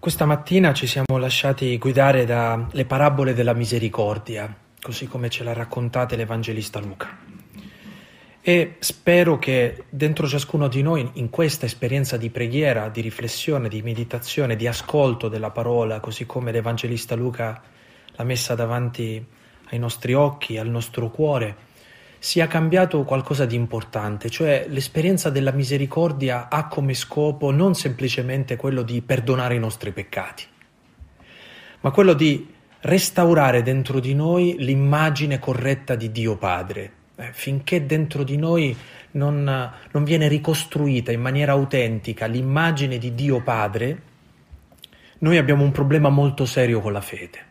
Questa mattina ci siamo lasciati guidare dalle parabole della misericordia, così come ce l'ha raccontate l'Evangelista Luca. E spero che dentro ciascuno di noi, in questa esperienza di preghiera, di riflessione, di meditazione, di ascolto della parola, così come l'Evangelista Luca l'ha messa davanti ai nostri occhi, al nostro cuore, sia cambiato qualcosa di importante, cioè l'esperienza della misericordia ha come scopo non semplicemente quello di perdonare i nostri peccati, ma quello di restaurare dentro di noi l'immagine corretta di Dio Padre, eh, finché dentro di noi non, non viene ricostruita in maniera autentica l'immagine di Dio Padre, noi abbiamo un problema molto serio con la fede.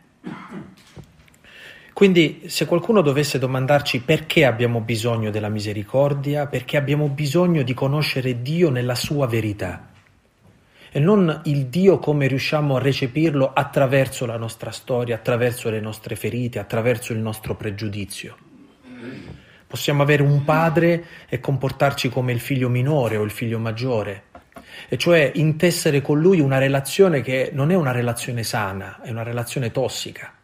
Quindi se qualcuno dovesse domandarci perché abbiamo bisogno della misericordia, perché abbiamo bisogno di conoscere Dio nella sua verità e non il Dio come riusciamo a recepirlo attraverso la nostra storia, attraverso le nostre ferite, attraverso il nostro pregiudizio. Possiamo avere un padre e comportarci come il figlio minore o il figlio maggiore, e cioè intessere con lui una relazione che non è una relazione sana, è una relazione tossica.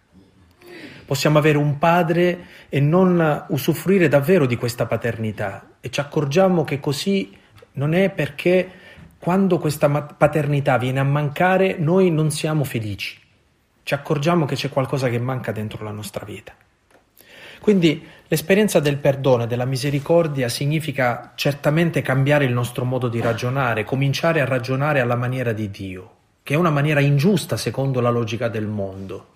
Possiamo avere un padre e non usufruire davvero di questa paternità e ci accorgiamo che così non è perché quando questa paternità viene a mancare noi non siamo felici. Ci accorgiamo che c'è qualcosa che manca dentro la nostra vita. Quindi l'esperienza del perdono e della misericordia significa certamente cambiare il nostro modo di ragionare, cominciare a ragionare alla maniera di Dio, che è una maniera ingiusta secondo la logica del mondo.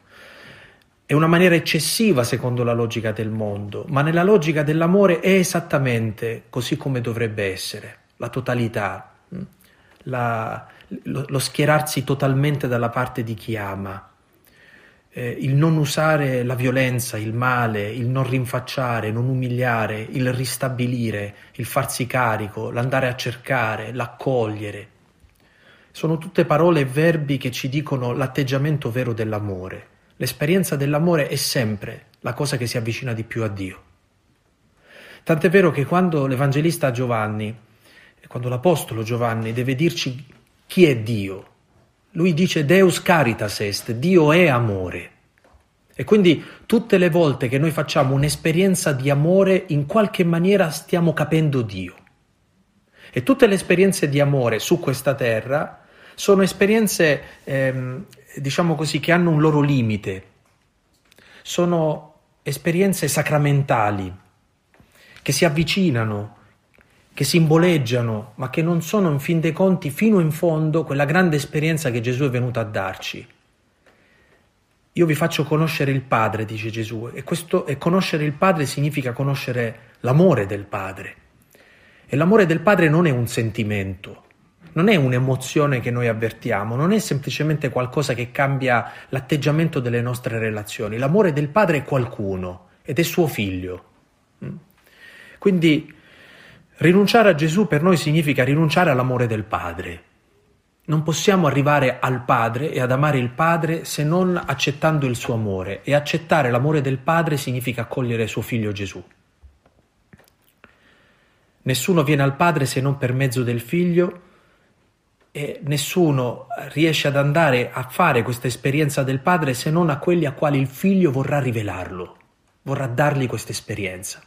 È una maniera eccessiva secondo la logica del mondo, ma nella logica dell'amore è esattamente così come dovrebbe essere, la totalità, mm? la, lo, lo, schierarsi totalmente dalla parte di chi ama, eh, il non usare la violenza, il male, il non rinfacciare, non umiliare, il ristabilire, il farsi carico, l'andare a cercare, l'accogliere. Sono tutte parole e verbi che ci dicono l'atteggiamento vero dell'amore L'esperienza dell'amore è sempre la cosa che si avvicina di più a Dio. Tant'è vero che quando l'Evangelista Giovanni, quando l'Apostolo Giovanni deve dirci chi è Dio, lui dice Deus caritas est, Dio è amore. E quindi tutte le volte che noi facciamo un'esperienza di amore, in qualche maniera stiamo capendo Dio. E tutte le esperienze di amore su questa terra sono esperienze ehm, diciamo così, che hanno un loro limite. Sono esperienze sacramentali che si avvicinano, che simboleggiano, ma che non sono in fin dei conti fino in fondo quella grande esperienza che Gesù è venuto a darci. Io vi faccio conoscere il Padre, dice Gesù, e, questo, e conoscere il Padre significa conoscere l'amore del Padre. E l'amore del Padre non è un sentimento, non è un'emozione che noi avvertiamo, non è semplicemente qualcosa che cambia l'atteggiamento delle nostre relazioni. L'amore del padre è qualcuno ed è suo figlio. Mm? Quindi rinunciare a Gesù per noi significa rinunciare all'amore del padre. Non possiamo arrivare al Padre e ad amare il Padre se non accettando il suo amore e accettare l'amore del Padre significa accogliere suo figlio Gesù. Nessuno viene al Padre se non per mezzo del figlio e nessuno riesce ad andare a fare questa esperienza del padre se non a quelli a quali il figlio vorrà rivelarlo, vorrà dargli questa esperienza.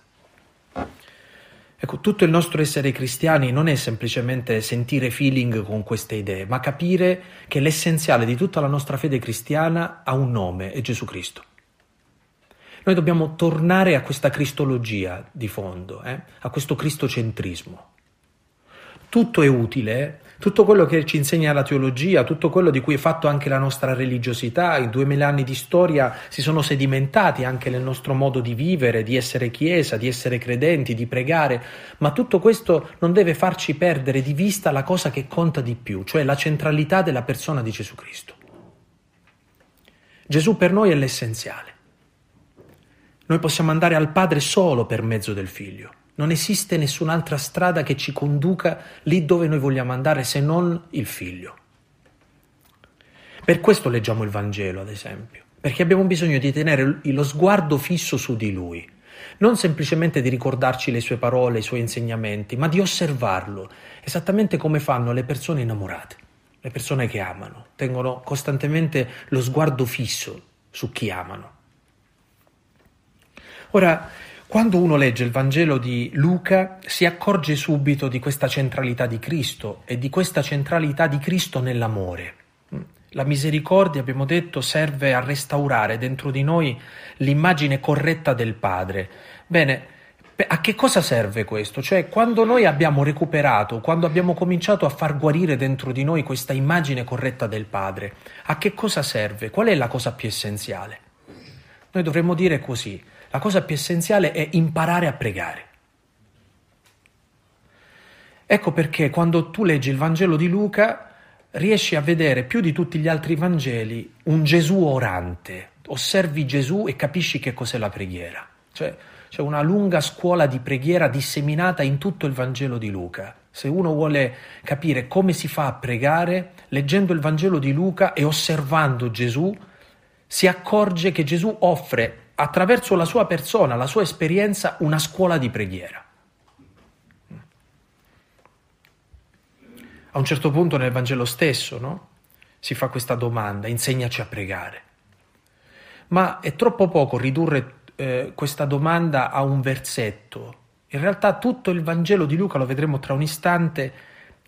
Ecco, tutto il nostro essere cristiani non è semplicemente sentire feeling con queste idee, ma capire che l'essenziale di tutta la nostra fede cristiana ha un nome, è Gesù Cristo. Noi dobbiamo tornare a questa cristologia di fondo, eh? a questo cristocentrismo. Tutto è utile tutto quello che ci insegna la teologia, tutto quello di cui è fatto anche la nostra religiosità, i duemila anni di storia si sono sedimentati anche nel nostro modo di vivere, di essere chiesa, di essere credenti, di pregare, ma tutto questo non deve farci perdere di vista la cosa che conta di più, cioè la centralità della persona di Gesù Cristo. Gesù per noi è l'essenziale. Noi possiamo andare al Padre solo per mezzo del Figlio. Non esiste nessun'altra strada che ci conduca lì dove noi vogliamo andare se non il figlio. Per questo leggiamo il Vangelo, ad esempio, perché abbiamo bisogno di tenere lo sguardo fisso su di lui, non semplicemente di ricordarci le sue parole, i suoi insegnamenti, ma di osservarlo, esattamente come fanno le persone innamorate. le persone che amano, tengono costantemente lo sguardo fisso su chi amano. Ora, quando uno legge il Vangelo di Luca si accorge subito di questa centralità di Cristo e di questa centralità di Cristo nell'amore. La misericordia, abbiamo detto, serve a restaurare dentro di noi l'immagine corretta del Padre. Bene, a che cosa serve questo? Cioè, quando noi abbiamo recuperato, quando abbiamo cominciato a far guarire dentro di noi questa immagine corretta del Padre, a che cosa serve? Qual è la cosa più essenziale? Noi dovremmo dire così, la cosa più essenziale è imparare a pregare. Ecco perché quando tu leggi il Vangelo di Luca riesci a vedere più di tutti gli altri Vangeli un Gesù orante. Osservi Gesù e capisci che cos'è la preghiera. Cioè, c'è una lunga scuola di preghiera disseminata in tutto il Vangelo di Luca. Se uno vuole capire come si fa a pregare, leggendo il Vangelo di Luca e osservando Gesù, si accorge che Gesù offre attraverso la sua persona, la sua esperienza, una scuola di preghiera. A un certo punto nel Vangelo stesso no? si fa questa domanda, insegnaci a pregare. Ma è troppo poco ridurre eh, questa domanda a un versetto. In realtà tutto il Vangelo di Luca, lo vedremo tra un istante,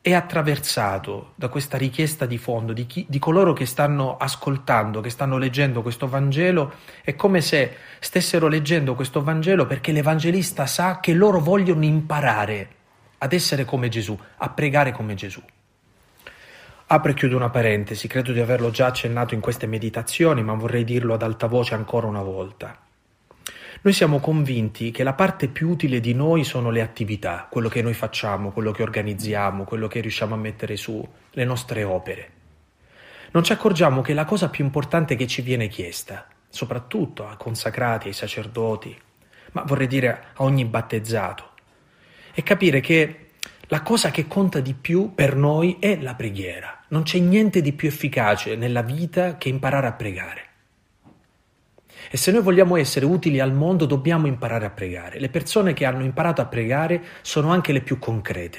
è attraversato da questa richiesta di fondo di, chi, di, coloro che stanno ascoltando, che stanno leggendo questo Vangelo, è come se stessero leggendo questo Vangelo perché l'Evangelista sa che loro vogliono imparare ad essere come Gesù, a pregare come Gesù. Apro e chiudo una parentesi, credo di averlo già accennato in queste meditazioni, ma vorrei dirlo ad alta voce ancora una volta. Noi siamo convinti che la parte più utile di noi sono le attività, quello che noi facciamo, quello che organizziamo, quello che riusciamo a mettere su, le nostre opere. Non ci accorgiamo che la cosa più importante che ci viene chiesta, soprattutto a consacrati, ai sacerdoti, ma vorrei dire a ogni battezzato, è capire che la cosa che conta di più per noi è la preghiera. Non c'è niente di più efficace nella vita che imparare a pregare. E se noi vogliamo essere utili al mondo dobbiamo imparare a pregare. Le persone che hanno imparato a pregare sono anche le più concrete.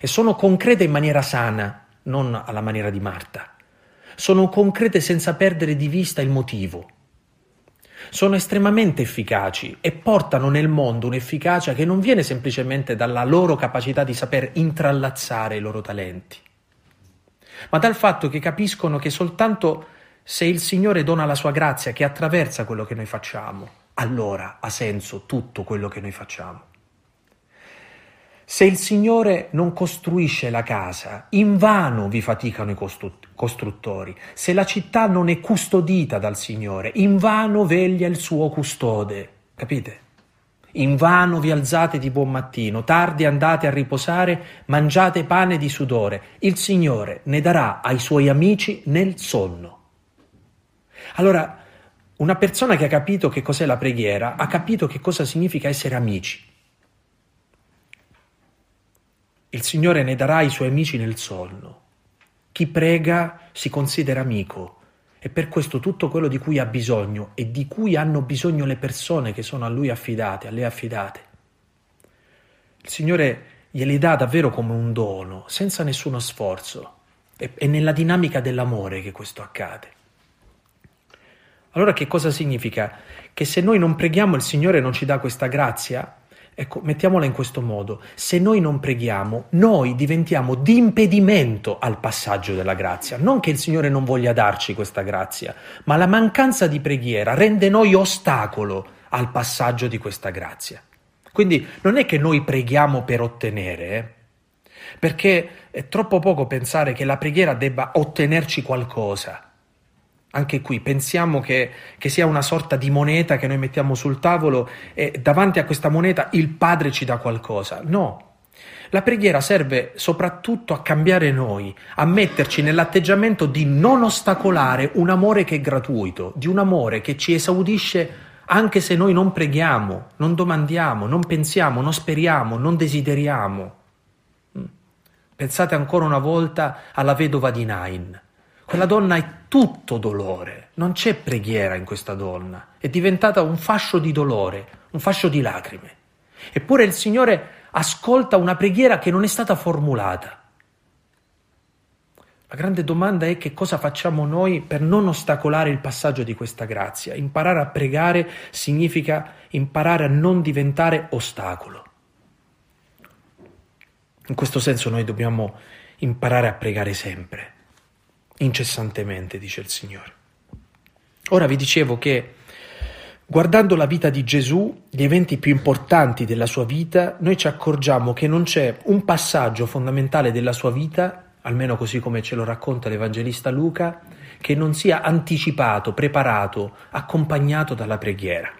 E sono concrete in maniera sana, non alla maniera di Marta. Sono concrete senza perdere di vista il motivo. Sono estremamente efficaci e portano nel mondo un'efficacia che non viene semplicemente dalla loro capacità di saper intrallazzare i loro talenti, ma dal fatto che capiscono che soltanto se il Signore dona la sua grazia che attraversa quello che noi facciamo, allora ha senso tutto quello che noi facciamo. Se il Signore non costruisce la casa, invano vi faticano i costruttori. Se la città non è custodita dal Signore, invano veglia il suo custode. Capite? Invano vi alzate di buon mattino, tardi andate a riposare, mangiate pane di sudore. Il Signore ne darà ai suoi amici nel sonno. Allora, una persona che ha capito che cos'è la preghiera, ha capito che cosa significa essere amici. Il Signore ne darà ai suoi amici nel sonno. Chi prega si considera amico e per questo tutto quello di cui ha bisogno e di cui hanno bisogno le persone che sono a lui affidate, a lei affidate. Il Signore glieli dà davvero come un dono, senza nessuno sforzo. È nella dinamica dell'amore che questo accade. Allora che cosa significa? Che se noi non preghiamo il Signore non ci dà questa grazia? Ecco, mettiamola in questo modo. Se noi non preghiamo, noi diventiamo di impedimento al passaggio della grazia. Non che il Signore non voglia darci questa grazia, ma la mancanza di preghiera rende noi ostacolo al passaggio di questa grazia. Quindi non è che noi preghiamo per ottenere, eh? perché è troppo poco pensare che la preghiera debba ottenerci qualcosa. Anche qui pensiamo che, che, sia una sorta di moneta che noi mettiamo sul tavolo e davanti a questa moneta il Padre ci dà qualcosa. No. La preghiera serve soprattutto a cambiare noi, a metterci nell'atteggiamento di non ostacolare un amore che è gratuito, di un amore che ci esaudisce anche se noi non preghiamo, non domandiamo, non pensiamo, non speriamo, non desideriamo. Mm. Pensate ancora una volta alla vedova di Nain quella donna è tutto dolore, non c'è preghiera in questa donna, è diventata un fascio di dolore, un fascio di lacrime. Eppure il Signore ascolta una preghiera che non è stata formulata. La grande domanda è che cosa facciamo noi per non ostacolare il passaggio di questa grazia. Imparare a pregare significa imparare a non diventare ostacolo. In questo senso noi dobbiamo imparare a pregare sempre, incessantemente, dice il Signore. Ora vi dicevo che guardando la vita di Gesù, gli eventi più importanti della sua vita, noi ci accorgiamo che non c'è un passaggio fondamentale della sua vita almeno così come ce lo racconta l'Evangelista Luca, che non sia anticipato, preparato, accompagnato dalla preghiera.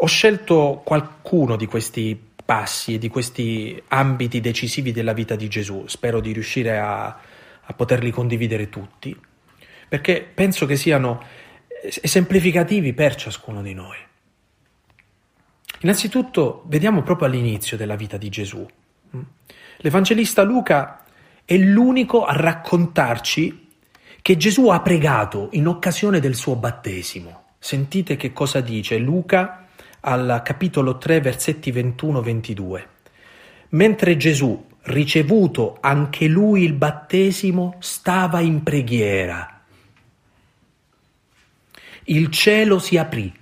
Ho scelto qualcuno di questi passi e di questi ambiti decisivi della vita di Gesù, spero di riuscire a, a poterli condividere tutti, perché penso che siano esemplificativi per ciascuno di noi. Innanzitutto vediamo proprio all'inizio della vita di Gesù. L'Evangelista Luca è l'unico a raccontarci che Gesù ha pregato in occasione del suo battesimo. Sentite che cosa dice Luca al capitolo 3 versetti 21-22. Mentre Gesù, ricevuto anche lui il battesimo, stava in preghiera. Il cielo si aprì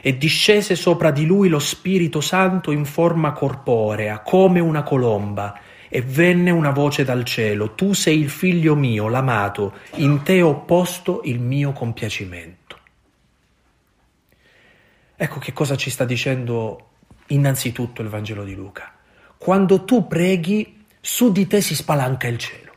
e discese sopra di lui lo Spirito Santo in forma corporea, come una colomba, e venne una voce dal cielo, tu sei il figlio mio, l'amato, in te ho posto il mio compiacimento. Ecco che cosa ci sta dicendo innanzitutto il Vangelo di Luca. Quando tu preghi, su di te si spalanca il cielo.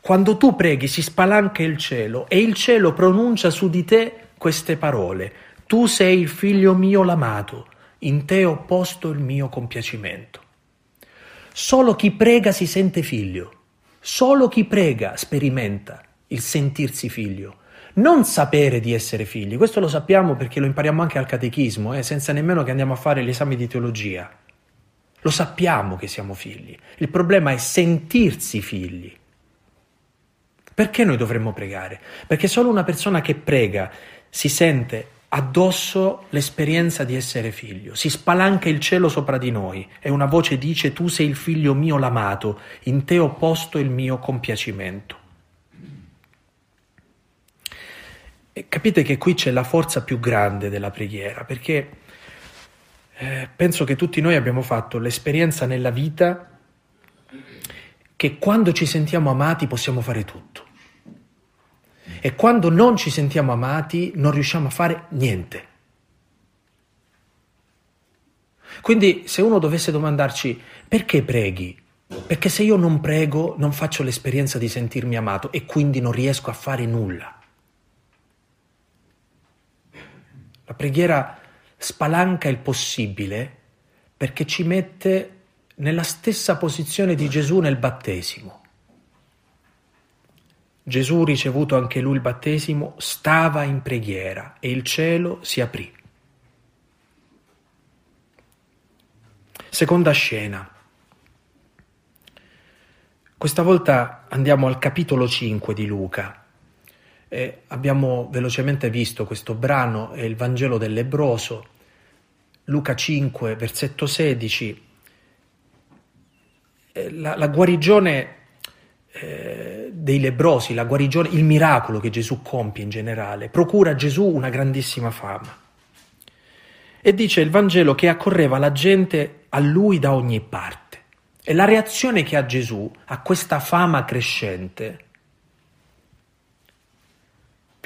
Quando tu preghi si spalanca il cielo e il cielo pronuncia su di te queste parole. Tu sei il figlio mio l'amato, in te ho posto il mio compiacimento. Solo chi prega si sente figlio. Solo chi prega sperimenta il sentirsi figlio. Non sapere di essere figli, questo lo sappiamo perché lo impariamo anche al catechismo, eh, senza nemmeno che andiamo a fare gli esami di teologia. Lo sappiamo che siamo figli. Il problema è sentirsi figli. Perché noi dovremmo pregare? Perché solo una persona che prega si sente addosso l'esperienza di essere figlio. Si spalanca il cielo sopra di noi e una voce dice tu sei il figlio mio l'amato, in te ho posto il mio compiacimento. E capite che qui c'è la forza più grande della preghiera, perché eh, penso che tutti noi abbiamo fatto l'esperienza nella vita che quando ci sentiamo amati possiamo fare tutto. E quando non ci sentiamo amati non riusciamo a fare niente. Quindi se uno dovesse domandarci perché preghi? Perché se io non prego non faccio l'esperienza di sentirmi amato e quindi non riesco a fare nulla. La preghiera spalanca il possibile perché ci mette nella stessa posizione di Gesù nel battesimo. Gesù, ricevuto anche lui il battesimo, stava in preghiera e il cielo si aprì. Seconda scena. Questa volta andiamo al capitolo 5 di Luca. E abbiamo velocemente visto questo brano, è il Vangelo del Lebroso, Luca 5, versetto 16. La, la guarigione eh, dei lebrosi, la guarigione, il miracolo che Gesù compie in generale, procura a Gesù una grandissima fama. E dice il Vangelo che accorreva la gente a lui da ogni parte. E la reazione che ha Gesù a questa fama crescente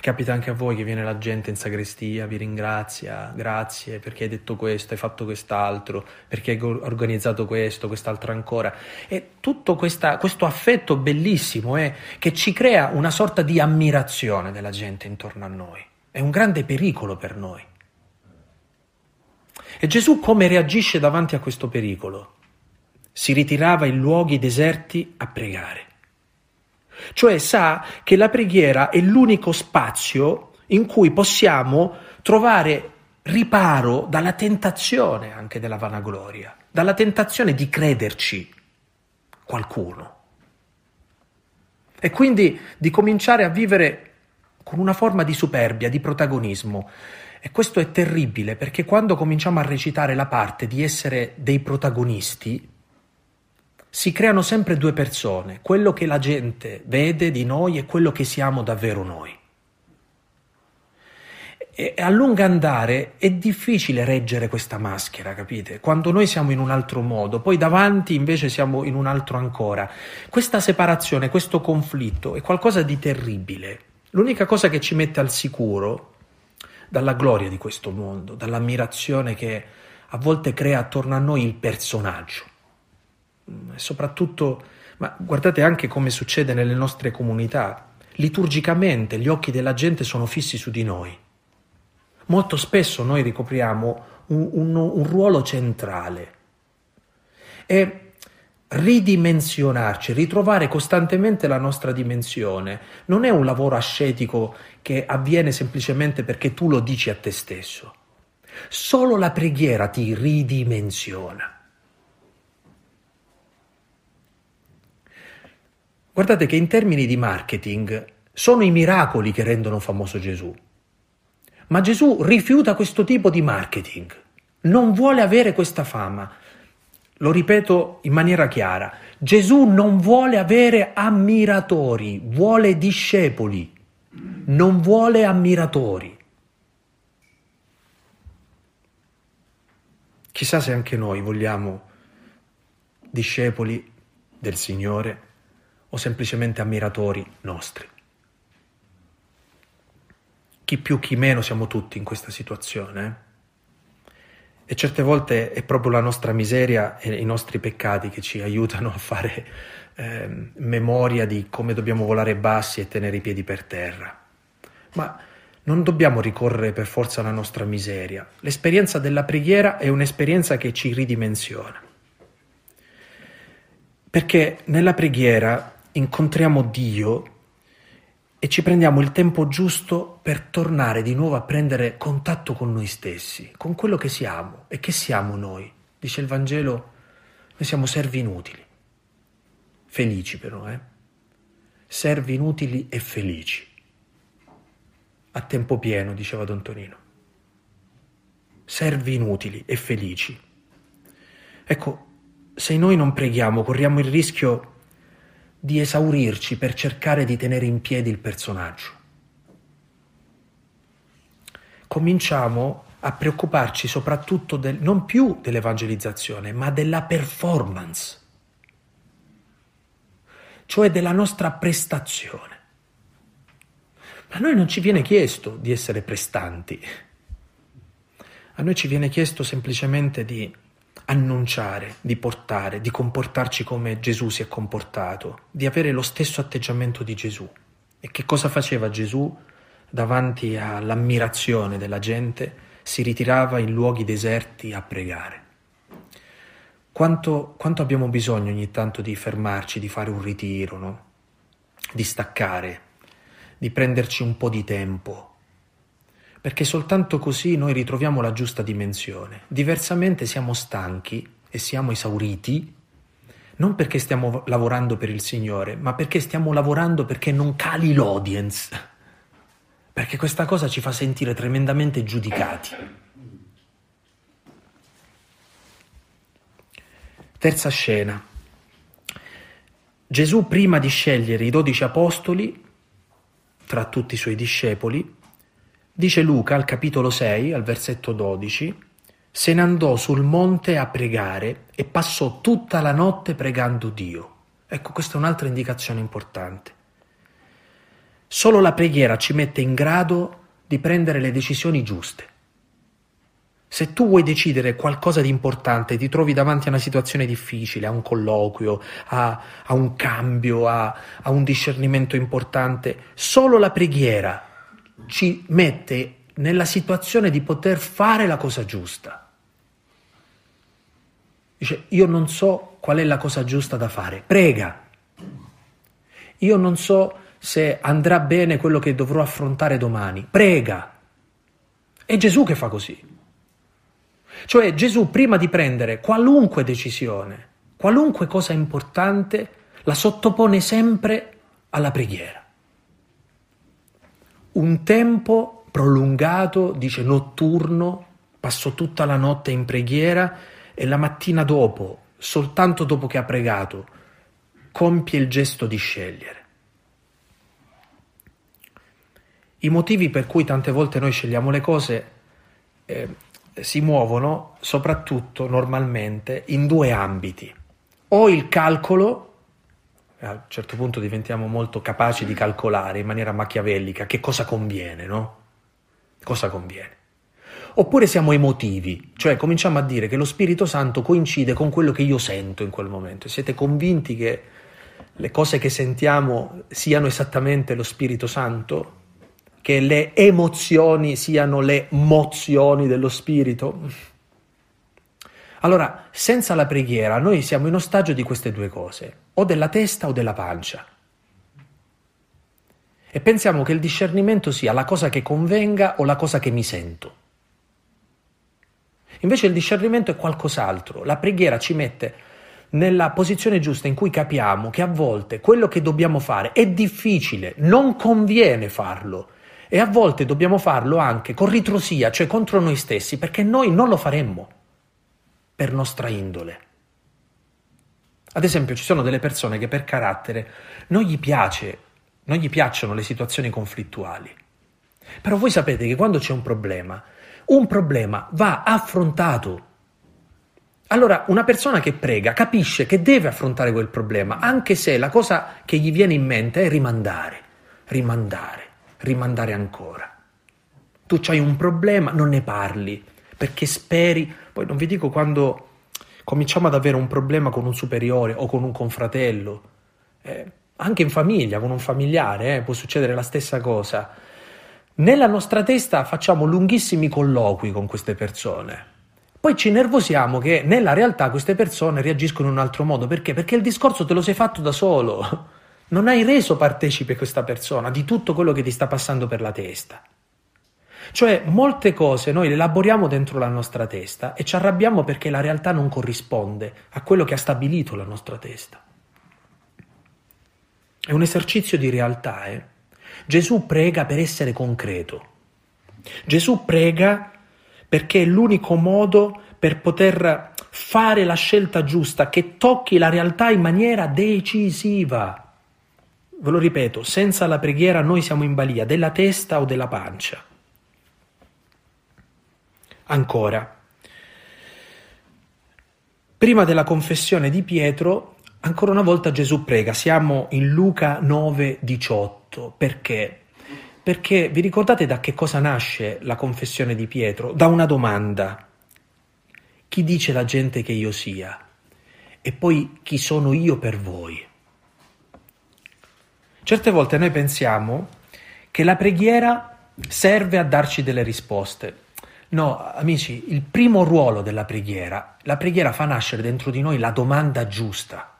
Capita anche a voi che viene la gente in sagrestia, vi ringrazia, grazie perché hai detto questo, hai fatto quest'altro, perché hai organizzato questo, quest'altro ancora. E tutto questa, questo affetto bellissimo è che ci crea una sorta di ammirazione della gente intorno a noi. È un grande pericolo per noi. E Gesù come reagisce davanti a questo pericolo? Si ritirava in luoghi deserti a pregare cioè sa che la preghiera è l'unico spazio in cui possiamo trovare riparo dalla tentazione anche della vanagloria, dalla tentazione di crederci qualcuno. E quindi di cominciare a vivere con una forma di superbia, di protagonismo. E questo è terribile perché quando cominciamo a recitare la parte di essere dei protagonisti, si creano sempre due persone, quello che la gente vede di noi e quello che siamo davvero noi. E a lungo andare è difficile reggere questa maschera, capite? Quando noi siamo in un altro modo, poi davanti invece siamo in un altro ancora. Questa separazione, questo conflitto è qualcosa di terribile. L'unica cosa che ci mette al sicuro dalla gloria di questo mondo, dall'ammirazione che a volte crea attorno a noi il personaggio. E soprattutto, ma guardate anche come succede nelle nostre comunità. Liturgicamente gli occhi della gente sono fissi su di noi. Molto spesso noi ricopriamo un, un, un ruolo centrale. E ridimensionarci, ritrovare costantemente la nostra dimensione. Non è un lavoro ascetico che avviene semplicemente perché tu lo dici a te stesso. Solo la preghiera ti ridimensiona. Guardate che in termini di marketing sono i miracoli che rendono famoso Gesù. Ma Gesù rifiuta questo tipo di marketing, non vuole avere questa fama. Lo ripeto in maniera chiara, Gesù non vuole avere ammiratori, vuole discepoli, non vuole ammiratori. Chissà se anche noi vogliamo discepoli del Signore o semplicemente ammiratori nostri. Chi più, chi meno siamo tutti in questa situazione. Eh? E certe volte è proprio la nostra miseria e i nostri peccati che ci aiutano a fare eh, memoria di come dobbiamo volare bassi e tenere i piedi per terra. Ma non dobbiamo ricorrere per forza alla nostra miseria. L'esperienza della preghiera è un'esperienza che ci ridimensiona. Perché nella preghiera incontriamo Dio e ci prendiamo il tempo giusto per tornare di nuovo a prendere contatto con noi stessi, con quello che siamo e che siamo noi. Dice il Vangelo, noi siamo servi inutili, felici però, eh? Servi inutili e felici. A tempo pieno, diceva Don Tonino. Servi inutili e felici. Ecco, se noi non preghiamo, corriamo il rischio di esaurirci per cercare di tenere in piedi il personaggio. Cominciamo a preoccuparci soprattutto del, non più dell'evangelizzazione, ma della performance, cioè della nostra prestazione. Ma a noi non ci viene chiesto di essere prestanti, a noi ci viene chiesto semplicemente di annunciare, di portare, di comportarci come Gesù si è comportato, di avere lo stesso atteggiamento di Gesù. E che cosa faceva Gesù davanti all'ammirazione della gente? Si ritirava in luoghi deserti a pregare. Quanto, quanto abbiamo bisogno ogni tanto di fermarci, di fare un ritiro, no? di staccare, di prenderci un po' di tempo perché soltanto così noi ritroviamo la giusta dimensione. Diversamente siamo stanchi e siamo esauriti, non perché stiamo lavorando per il Signore, ma perché stiamo lavorando perché non cali l'audience, perché questa cosa ci fa sentire tremendamente giudicati. Terza scena. Gesù prima di scegliere i dodici apostoli, tra tutti i suoi discepoli, Dice Luca al capitolo 6, al versetto 12, se ne andò sul monte a pregare e passò tutta la notte pregando Dio. Ecco, questa è un'altra indicazione importante. Solo la preghiera ci mette in grado di prendere le decisioni giuste. Se tu vuoi decidere qualcosa di importante, ti trovi davanti a una situazione difficile, a un colloquio, a, a un cambio, a, a un discernimento importante, solo la preghiera ci mette nella situazione di poter fare la cosa giusta. Dice, io non so qual è la cosa giusta da fare, prega. Io non so se andrà bene quello che dovrò affrontare domani, prega. È Gesù che fa così. Cioè Gesù prima di prendere qualunque decisione, qualunque cosa importante, la sottopone sempre alla preghiera un tempo prolungato, dice notturno, passò tutta la notte in preghiera e la mattina dopo soltanto dopo che ha pregato, compie il gesto di scegliere. I motivi per cui tante volte noi scegliamo le cose eh, si muovono soprattutto normalmente in due ambiti. O il calcolo, a un certo punto diventiamo molto capaci di calcolare in maniera machiavellica che cosa conviene, no? Cosa conviene. Oppure siamo emotivi, cioè cominciamo a dire che lo Spirito Santo coincide con quello che io sento in quel momento. Siete convinti che le cose che sentiamo siano esattamente lo Spirito Santo? che le emozioni siano le mozioni dello spirito? Allora, senza la preghiera noi siamo in ostaggio di queste due cose, o della testa o della pancia. E pensiamo che il discernimento sia la cosa che convenga o la cosa che mi sento. Invece il discernimento è qualcos'altro. La preghiera ci mette nella posizione giusta in cui capiamo che a volte quello che dobbiamo fare è difficile, non conviene farlo, e a volte dobbiamo farlo anche con ritrosia, cioè contro noi stessi, perché noi non lo faremmo per nostra indole. Ad esempio, ci sono delle persone che per carattere non gli piace, non gli piacciono le situazioni conflittuali. Però voi sapete che quando c'è un problema, un problema va affrontato. Allora, una persona che prega capisce che deve affrontare quel problema, anche se la cosa che gli viene in mente è rimandare, rimandare rimandare ancora. Tu hai un problema, non ne parli, perché speri, poi non vi dico quando cominciamo ad avere un problema con un superiore o con un confratello, eh, anche in famiglia, con un familiare, eh, può succedere la stessa cosa. Nella nostra testa facciamo lunghissimi colloqui con queste persone. Poi ci nervosiamo che nella realtà queste persone reagiscono in un altro modo. Perché? Perché il discorso te lo sei fatto da solo non hai reso partecipe questa persona di tutto quello che ti sta passando per la testa. Cioè, molte cose noi le elaboriamo dentro la nostra testa e ci arrabbiamo perché la realtà non corrisponde a quello che ha stabilito la nostra testa. È un esercizio di realtà. Eh? Gesù prega per essere concreto. Gesù prega perché è l'unico modo per poter fare la scelta giusta che tocchi la realtà in maniera decisiva. Ve lo ripeto, senza la preghiera noi siamo in balia della testa o della pancia. Ancora, prima della confessione di Pietro, ancora una volta Gesù prega, siamo in Luca 9, 18. Perché? Perché vi ricordate da che cosa nasce la confessione di Pietro? Da una domanda. Chi dice la gente che io sia? E poi chi sono io per voi? Certe volte noi pensiamo che la preghiera serve a darci delle risposte. No, amici, il primo ruolo della preghiera, la preghiera fa nascere dentro di noi la domanda giusta.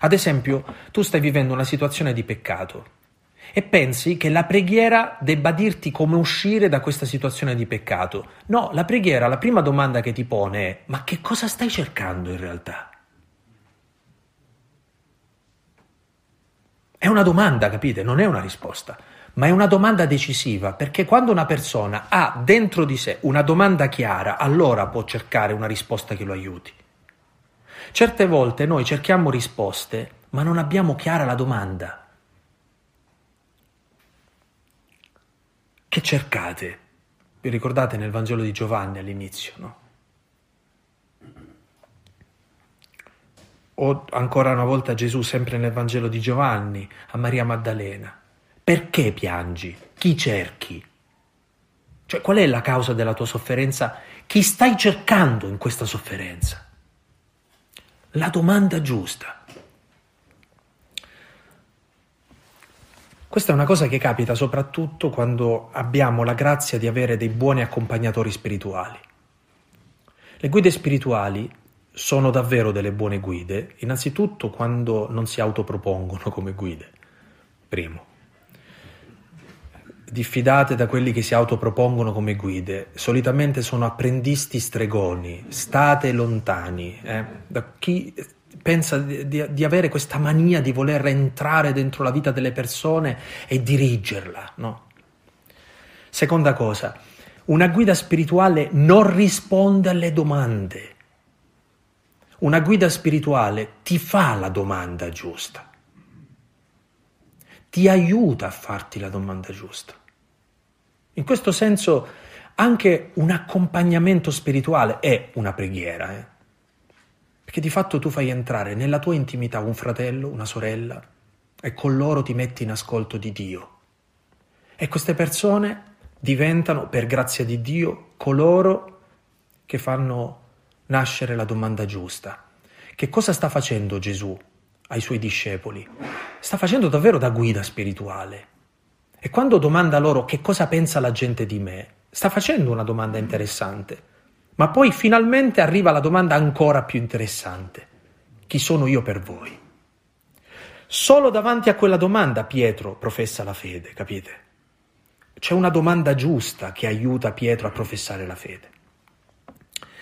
Ad esempio, tu stai vivendo una situazione di peccato e pensi che la preghiera debba dirti come uscire da questa situazione di peccato. No, la preghiera, la prima domanda che ti pone è ma che cosa stai cercando in realtà? È una domanda, capite? Non è una risposta, ma è una domanda decisiva, perché quando una persona ha dentro di sé una domanda chiara, allora può cercare una risposta che lo aiuti. Certe volte noi cerchiamo risposte, ma non abbiamo chiara la domanda. Che cercate? Vi ricordate nel Vangelo di Giovanni all'inizio, no? o ancora una volta Gesù, sempre nel Vangelo di Giovanni, a Maria Maddalena. Perché piangi? Chi cerchi? Cioè, qual è la causa della tua sofferenza? Chi stai cercando in questa sofferenza? La domanda giusta. Questa è una cosa che capita soprattutto quando abbiamo la grazia di avere dei buoni accompagnatori spirituali. Le guide spirituali sono davvero delle buone guide, innanzitutto quando non si autopropongono come guide. Primo. Diffidate da quelli che si autopropongono come guide, solitamente sono apprendisti stregoni, state lontani eh? da chi pensa di, di, di, avere questa mania di voler entrare dentro la vita delle persone e dirigerla. No? Seconda cosa, Una guida spirituale non risponde alle domande. Una guida spirituale ti fa la domanda giusta, ti aiuta a farti la domanda giusta. In questo senso anche un accompagnamento spirituale è una preghiera, eh? perché di fatto tu fai entrare nella tua intimità un fratello, una sorella e con loro ti metti in ascolto di Dio. E queste persone diventano, per grazia di Dio, coloro che fanno nascere la domanda giusta. Che cosa sta facendo Gesù ai suoi discepoli? Sta facendo davvero da guida spirituale. E quando domanda loro che cosa pensa la gente di me, sta facendo una domanda interessante. Ma poi finalmente arriva la domanda ancora più interessante. Chi sono io per voi? Solo davanti a quella domanda Pietro professa la fede, capite? C'è una domanda giusta che aiuta Pietro a professare la fede.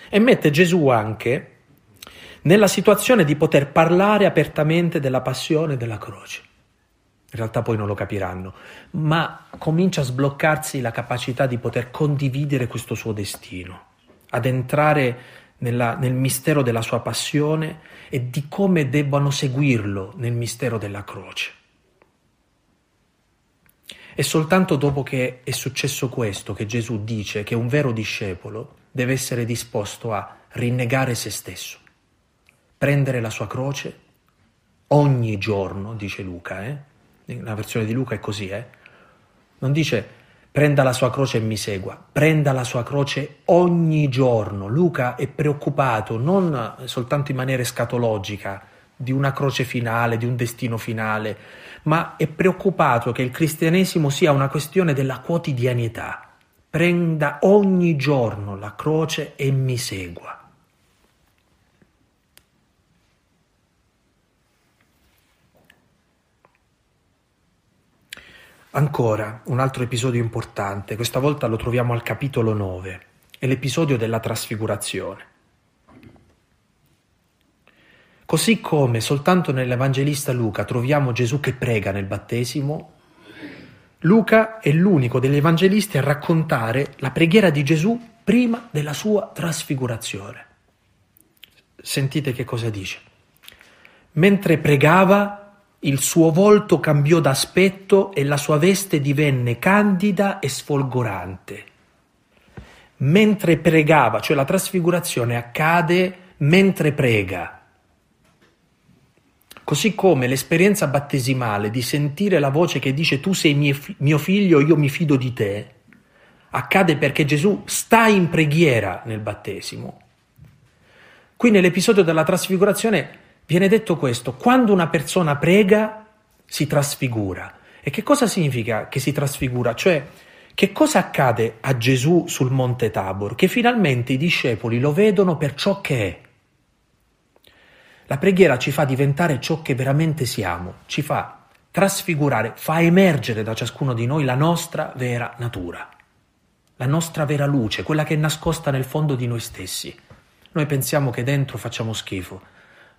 E mette Gesù anche nella situazione di poter parlare apertamente della passione e della croce. In realtà poi non lo capiranno, ma comincia a sbloccarsi la capacità di poter condividere questo suo destino, ad entrare nella, nel mistero della sua passione e di come debbano seguirlo nel mistero della croce. È soltanto dopo che è successo questo che Gesù dice che un vero discepolo deve essere disposto a rinnegare se stesso, prendere la sua croce ogni giorno, dice Luca, eh? Nella versione di Luca è così, eh? non dice prenda la sua croce e mi segua, prenda la sua croce ogni giorno. Luca è preoccupato non soltanto in maniera escatologica di una croce finale, di un destino finale, ma è preoccupato che il cristianesimo sia una questione della quotidianità. Prenda ogni giorno la croce e mi segua. Ancora un altro episodio importante, questa volta lo troviamo al capitolo 9, è l'episodio della trasfigurazione. Così come soltanto nell'Evangelista Luca troviamo Gesù che prega nel battesimo, Luca è l'unico degli evangelisti a raccontare la preghiera di Gesù prima della sua trasfigurazione. Sentite che cosa dice. Mentre pregava, il suo volto cambiò d'aspetto e la sua veste divenne candida e sfolgorante. Mentre pregava, cioè la trasfigurazione accade mentre prega Così come l'esperienza battesimale di sentire la voce che dice tu sei mio figlio, io mi fido di te, accade perché Gesù sta in preghiera nel battesimo. Qui nell'episodio della trasfigurazione viene detto questo, quando una persona prega si trasfigura. E che cosa significa che si trasfigura? Cioè, che cosa accade a Gesù sul monte Tabor? Che finalmente i discepoli lo vedono per ciò che è la preghiera ci fa diventare ciò che veramente siamo, ci fa trasfigurare, fa emergere da ciascuno di noi la nostra vera natura, la nostra vera luce, quella che è nascosta nel fondo di noi stessi. Noi pensiamo che dentro facciamo schifo,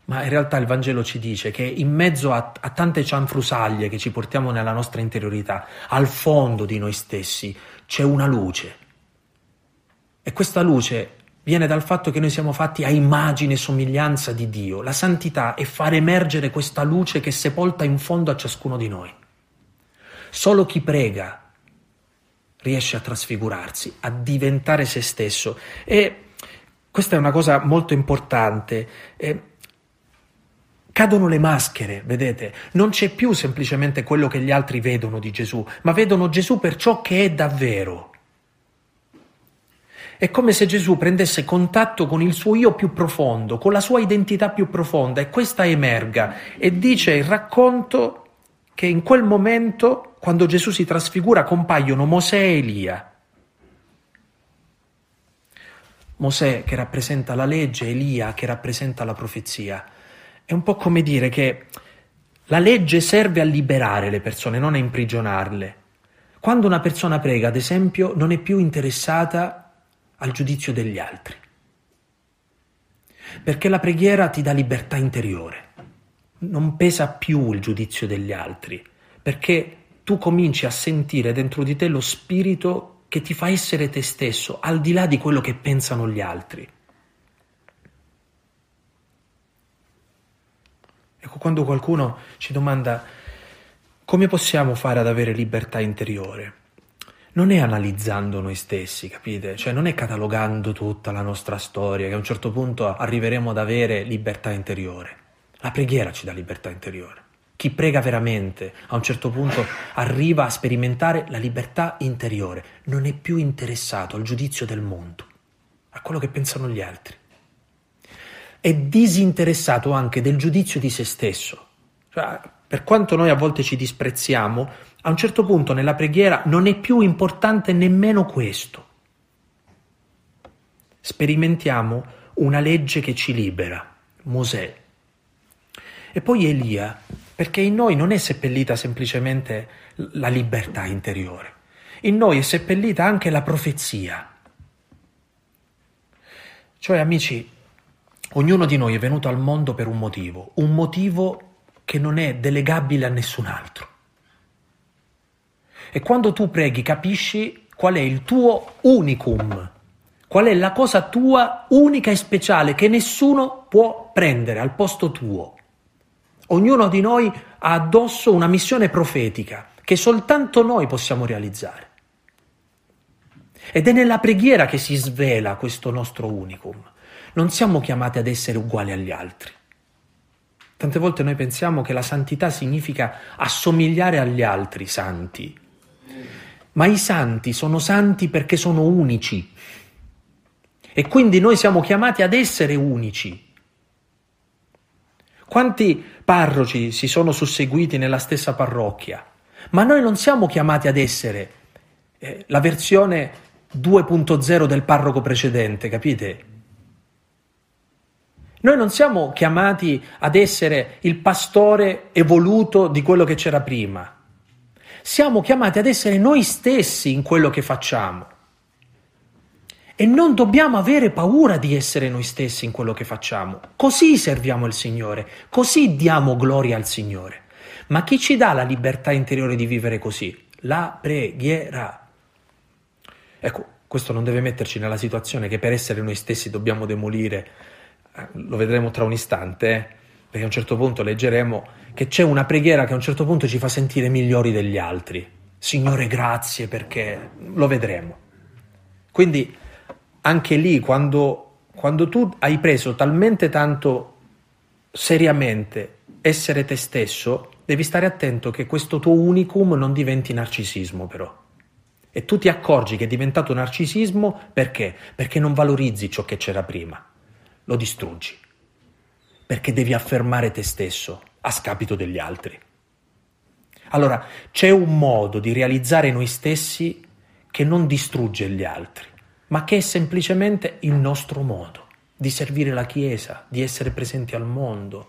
ma in realtà il Vangelo ci dice che in mezzo a, a, tante cianfrusaglie che ci portiamo nella nostra interiorità, al fondo di noi stessi c'è una luce. E questa luce viene dal fatto che noi siamo fatti a immagine e somiglianza di Dio. La santità è far emergere questa luce che è sepolta in fondo a ciascuno di noi. Solo chi prega riesce a trasfigurarsi, a diventare se stesso. E questa è una cosa molto importante. Eh, cadono le maschere, vedete? Non c'è più semplicemente quello che gli altri vedono di Gesù, ma vedono Gesù per ciò che è davvero. È come se Gesù prendesse contatto con il suo io più profondo, con la sua identità più profonda e questa emerga e dice il racconto che in quel momento, quando Gesù si trasfigura, compaiono Mosè e Elia. Mosè che rappresenta la legge, Elia che rappresenta la profezia. È un po' come dire che la legge serve a liberare le persone, non a imprigionarle. Quando una persona prega, ad esempio, non è più interessata al giudizio degli altri. Perché la preghiera ti dà libertà interiore, non pesa più il giudizio degli altri, perché tu cominci a sentire dentro di te lo spirito che ti fa essere te stesso, al di là di quello che pensano gli altri. Ecco, quando qualcuno ci domanda come possiamo fare ad avere libertà interiore, non è analizzando noi stessi, capite? Cioè non è catalogando tutta la nostra storia, che a un certo punto arriveremo ad avere libertà interiore. La preghiera ci dà libertà interiore. Chi prega veramente a un certo punto arriva a sperimentare la libertà interiore, non è più interessato al giudizio del mondo, a quello che pensano gli altri. È disinteressato anche del giudizio di se stesso. Cioè, per quanto noi a volte ci disprezziamo, a un certo punto nella preghiera non è più importante nemmeno questo. Sperimentiamo una legge che ci libera, Mosè. E poi Elia, perché in noi non è seppellita semplicemente la libertà interiore, in noi è seppellita anche la profezia. Cioè, amici, ognuno di noi è venuto al mondo per un motivo, un motivo che non è delegabile a nessun altro. E quando tu preghi capisci qual è il tuo unicum, qual è la cosa tua unica e speciale che nessuno può prendere al posto tuo. Ognuno di noi ha addosso una missione profetica che soltanto noi possiamo realizzare. Ed è nella preghiera che si svela questo nostro unicum. Non siamo chiamati ad essere uguali agli altri. Tante volte noi pensiamo che la santità significa assomigliare agli altri santi, ma i santi sono santi perché sono unici. E quindi noi siamo chiamati ad essere unici. Quanti parroci si sono susseguiti nella stessa parrocchia, ma noi non siamo chiamati ad essere eh, la versione 2.0 del parroco precedente, capite? Noi non siamo chiamati ad essere il pastore evoluto di quello che c'era prima. Siamo chiamati ad essere noi stessi in quello che facciamo. E non dobbiamo avere paura di essere noi stessi in quello che facciamo. Così serviamo il Signore, così diamo gloria al Signore. Ma chi ci dà la libertà interiore di vivere così? La preghiera. Ecco, questo non deve metterci nella situazione che per essere noi stessi dobbiamo demolire, lo vedremo tra un istante, perché a un certo punto leggeremo che c'è una preghiera che a un certo punto ci fa sentire migliori degli altri. Signore, grazie perché lo vedremo. Quindi anche lì, quando, quando tu hai preso talmente tanto seriamente essere te stesso, devi stare attento che questo tuo unicum non diventi narcisismo però. E tu ti accorgi che è diventato narcisismo perché? Perché non valorizzi ciò che c'era prima, lo distruggi. Perché devi affermare te stesso a scapito degli altri. Allora, c'è un modo di realizzare noi stessi che non distrugge gli altri ma che è semplicemente il nostro modo di servire la Chiesa, di essere presenti al mondo.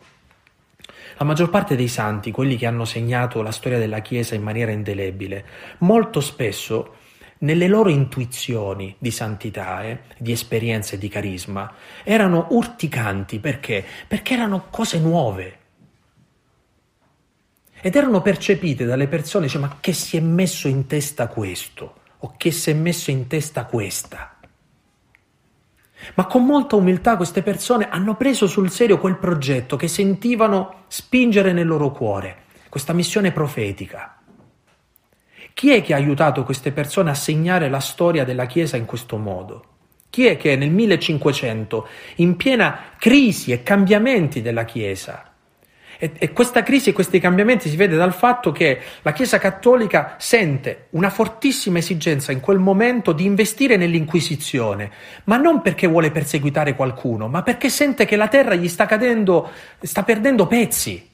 La maggior parte dei santi, quelli che hanno segnato la storia della Chiesa in maniera indelebile, molto spesso nelle loro intuizioni di santità, eh, di esperienza e di carisma, erano urticanti perché? Perché erano cose nuove. Ed erano percepite dalle persone, cioè, ma che si è messo in testa questo? o che si è messo in testa questa. Ma con molta umiltà queste persone hanno preso sul serio quel progetto che sentivano spingere nel loro cuore, questa missione profetica. Chi è che ha aiutato queste persone a segnare la storia della Chiesa in questo modo? Chi è che nel 1500, in piena crisi e cambiamenti della Chiesa, e, questa crisi e questi cambiamenti si vede dal fatto che la Chiesa Cattolica sente una fortissima esigenza in quel momento di investire nell'Inquisizione, ma non perché vuole perseguitare qualcuno, ma perché sente che la terra gli sta cadendo, sta perdendo pezzi.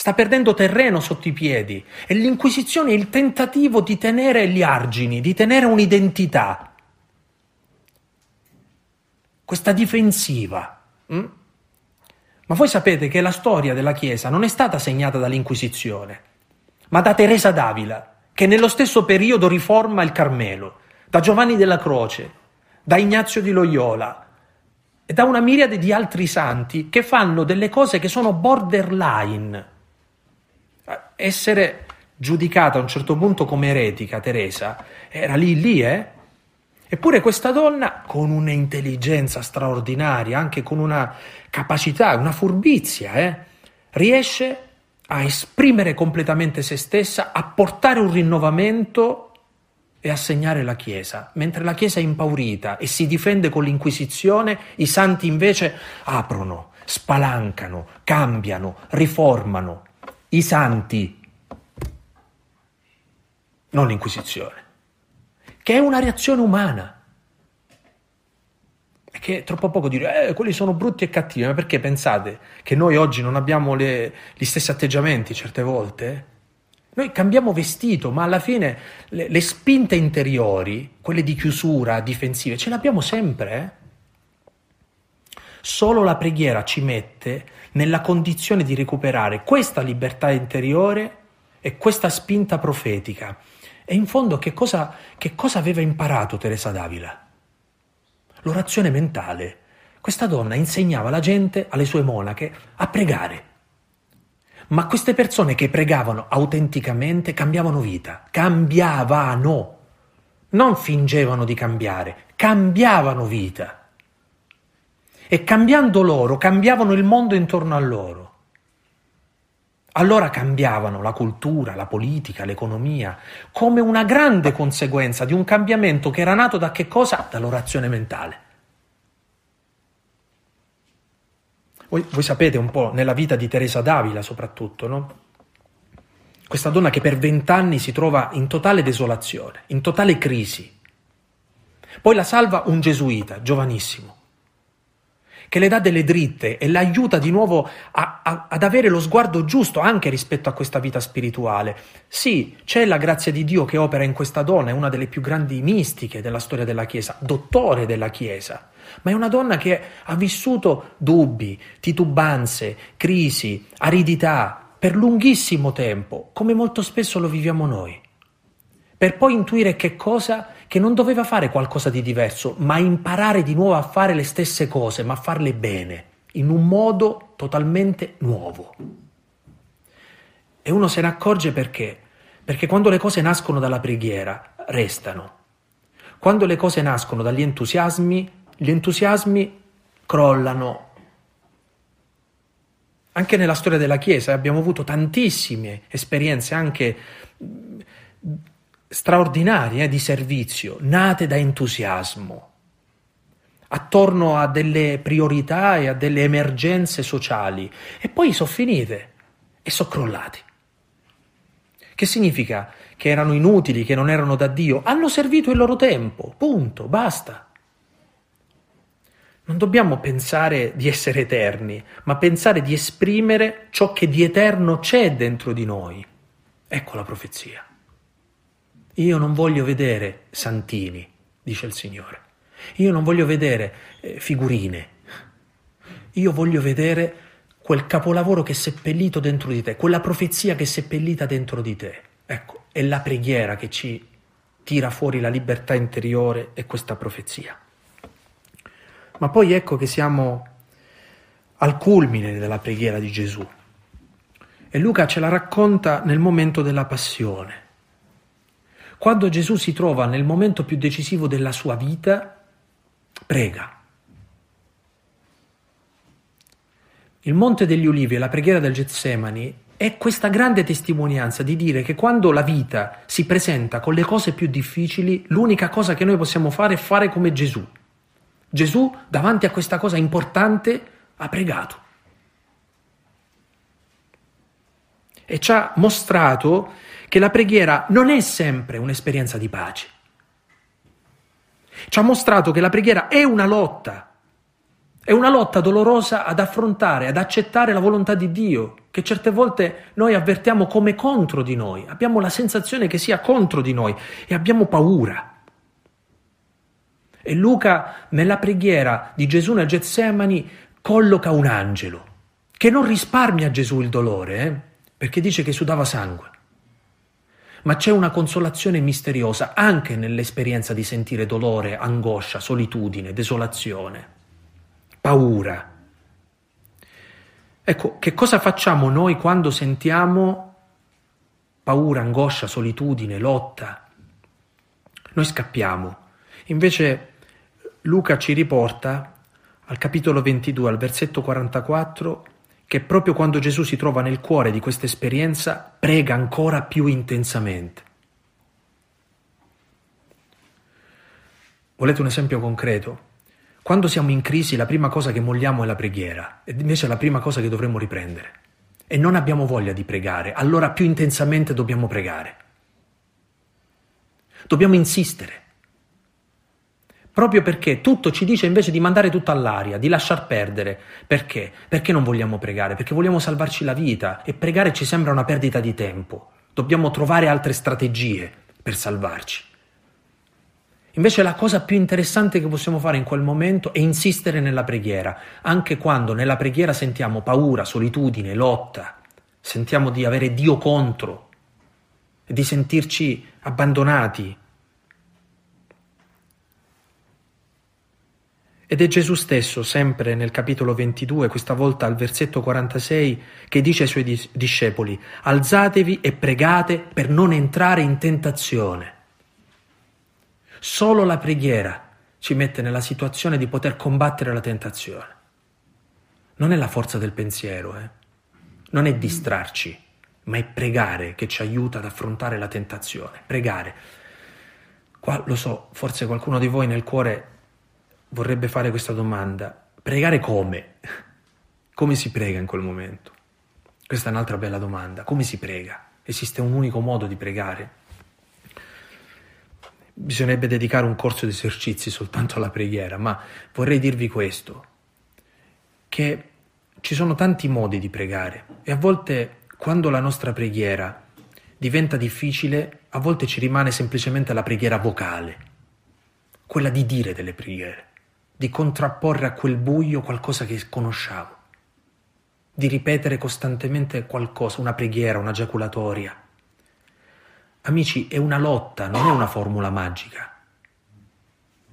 Sta perdendo terreno sotto i piedi e l'Inquisizione è il tentativo di tenere gli argini, di tenere un'identità. Questa difensiva. Hm? Ma voi sapete che la storia della Chiesa non è stata segnata dall'Inquisizione, ma da Teresa d'Avila, che nello stesso periodo riforma il Carmelo, da Giovanni della Croce, da Ignazio di Loyola e da una miriade di altri santi che fanno delle cose che sono borderline. Essere giudicata a un certo punto come eretica, Teresa, era lì lì, eh? Eppure questa donna, con un'intelligenza straordinaria, anche con una capacità, una furbizia, eh, riesce a esprimere completamente se stessa, a portare un rinnovamento e a segnare la Chiesa. Mentre la Chiesa è impaurita e si difende con l'Inquisizione, i santi invece aprono, spalancano, cambiano, riformano. I santi non l'Inquisizione, che è una reazione umana. Che è troppo poco dire, eh, quelli sono brutti e cattivi, ma perché pensate che noi oggi non abbiamo le, gli stessi atteggiamenti certe volte? Noi cambiamo vestito, ma alla fine le, le spinte interiori, quelle di chiusura, difensive, ce le abbiamo sempre. Eh? Solo la preghiera ci mette nella condizione di recuperare questa libertà interiore e questa spinta profetica e in fondo che cosa, che cosa aveva imparato Teresa d'Avila? L'orazione mentale. Questa donna insegnava alla gente, alle sue monache, a pregare. Ma queste persone che pregavano autenticamente cambiavano vita, cambiavano, non fingevano di cambiare, cambiavano vita. E cambiando loro, cambiavano il mondo intorno a loro. Allora cambiavano la cultura, la politica, l'economia, come una grande conseguenza di un cambiamento che era nato da che cosa? Dall'orazione mentale. Voi, voi sapete un po' nella vita di Teresa d'Avila soprattutto, no? Questa donna che per vent'anni si trova in totale desolazione, in totale crisi. Poi la salva un gesuita, giovanissimo, che le dà delle dritte e l'aiuta di nuovo a, a, ad avere lo sguardo giusto anche rispetto a questa vita spirituale. Sì, c'è la grazia di Dio che opera in questa donna, è una delle più grandi mistiche della storia della Chiesa, dottore della Chiesa, ma è una donna che ha vissuto dubbi, titubanze, crisi, aridità per lunghissimo tempo, come molto spesso lo viviamo noi per poi intuire che cosa? Che non doveva fare qualcosa di diverso, ma imparare di nuovo a fare le stesse cose, ma farle bene, in un modo totalmente nuovo. E uno se ne accorge perché? Perché quando le cose nascono dalla preghiera, restano. Quando le cose nascono dagli entusiasmi, gli entusiasmi crollano. Anche nella storia della Chiesa abbiamo avuto tantissime esperienze anche straordinarie di servizio, nate da entusiasmo, attorno a delle priorità e a delle emergenze sociali, e poi sono finite e sono crollati. Che significa? Che erano inutili, che non erano da Dio, hanno servito il loro tempo, punto, basta. Non dobbiamo pensare di essere eterni, ma pensare di esprimere ciò che di eterno c'è dentro di noi. Ecco la profezia. Io non voglio vedere santini, dice il Signore. Io non voglio vedere eh, figurine. Io voglio vedere quel capolavoro che è seppellito dentro di te, quella profezia che è seppellita dentro di te. Ecco, è la preghiera che ci tira fuori la libertà interiore e questa profezia. Ma poi ecco che siamo al culmine della preghiera di Gesù. E Luca ce la racconta nel momento della passione. Quando Gesù si trova nel momento più decisivo della sua vita, prega. Il Monte degli Ulivi e la preghiera del Getsemani è questa grande testimonianza di dire che quando la vita si presenta con le cose più difficili, l'unica cosa che noi possiamo fare è fare come Gesù. Gesù, davanti a questa cosa importante, ha pregato. E ci ha mostrato che la preghiera non è sempre un'esperienza di pace. Ci ha mostrato che la preghiera è una lotta, è una lotta dolorosa ad affrontare, ad accettare la volontà di Dio, che certe volte noi avvertiamo come contro di noi, abbiamo la sensazione che sia contro di noi e abbiamo paura. E Luca nella preghiera di Gesù nel Getsemani colloca un angelo che non risparmia a Gesù il dolore, eh? perché dice che sudava sangue ma c'è una consolazione misteriosa anche nell'esperienza di sentire dolore, angoscia, solitudine, desolazione, paura. Ecco, che cosa facciamo noi quando sentiamo paura, angoscia, solitudine, lotta. Noi scappiamo. Invece Luca ci riporta al capitolo 22, al versetto 44, che proprio quando Gesù si trova nel cuore di questa esperienza, prega ancora più intensamente. Volete un esempio concreto? Quando siamo in crisi la prima cosa che molliamo è la preghiera, ed invece è la prima cosa che dovremmo riprendere. E non abbiamo voglia di pregare, allora più intensamente dobbiamo pregare. Dobbiamo insistere. Proprio perché tutto ci dice invece di mandare tutto all'aria, di lasciar perdere. Perché? Perché non vogliamo pregare? Perché vogliamo salvarci la vita e pregare ci sembra una perdita di tempo. Dobbiamo trovare altre strategie per salvarci. Invece la cosa più interessante che possiamo fare in quel momento è insistere nella preghiera, anche quando nella preghiera sentiamo paura, solitudine, lotta, sentiamo di avere Dio contro, di sentirci abbandonati. Ed è Gesù stesso, sempre nel capitolo 22, questa volta al versetto 46, che dice ai suoi discepoli, alzatevi e pregate per non entrare in tentazione. Solo la preghiera ci mette nella situazione di poter combattere la tentazione. Non è la forza del pensiero, eh? non è distrarci, ma è pregare che ci aiuta ad affrontare la tentazione. Pregare. Qua lo so, forse qualcuno di voi nel cuore vorrebbe fare questa domanda. Pregare come? Come si prega in quel momento? Questa è un'altra bella domanda. Come si prega? Esiste un unico modo di pregare? bisognerebbe dedicare un corso di esercizi soltanto alla preghiera, ma vorrei dirvi questo, che ci sono tanti modi di pregare e a volte quando la nostra preghiera diventa difficile, a volte ci rimane semplicemente la preghiera vocale, quella di dire delle preghiere, di contrapporre a quel buio qualcosa che conosciamo, di ripetere costantemente qualcosa, una preghiera, una giaculatoria Amici, è una lotta, non è una formula magica.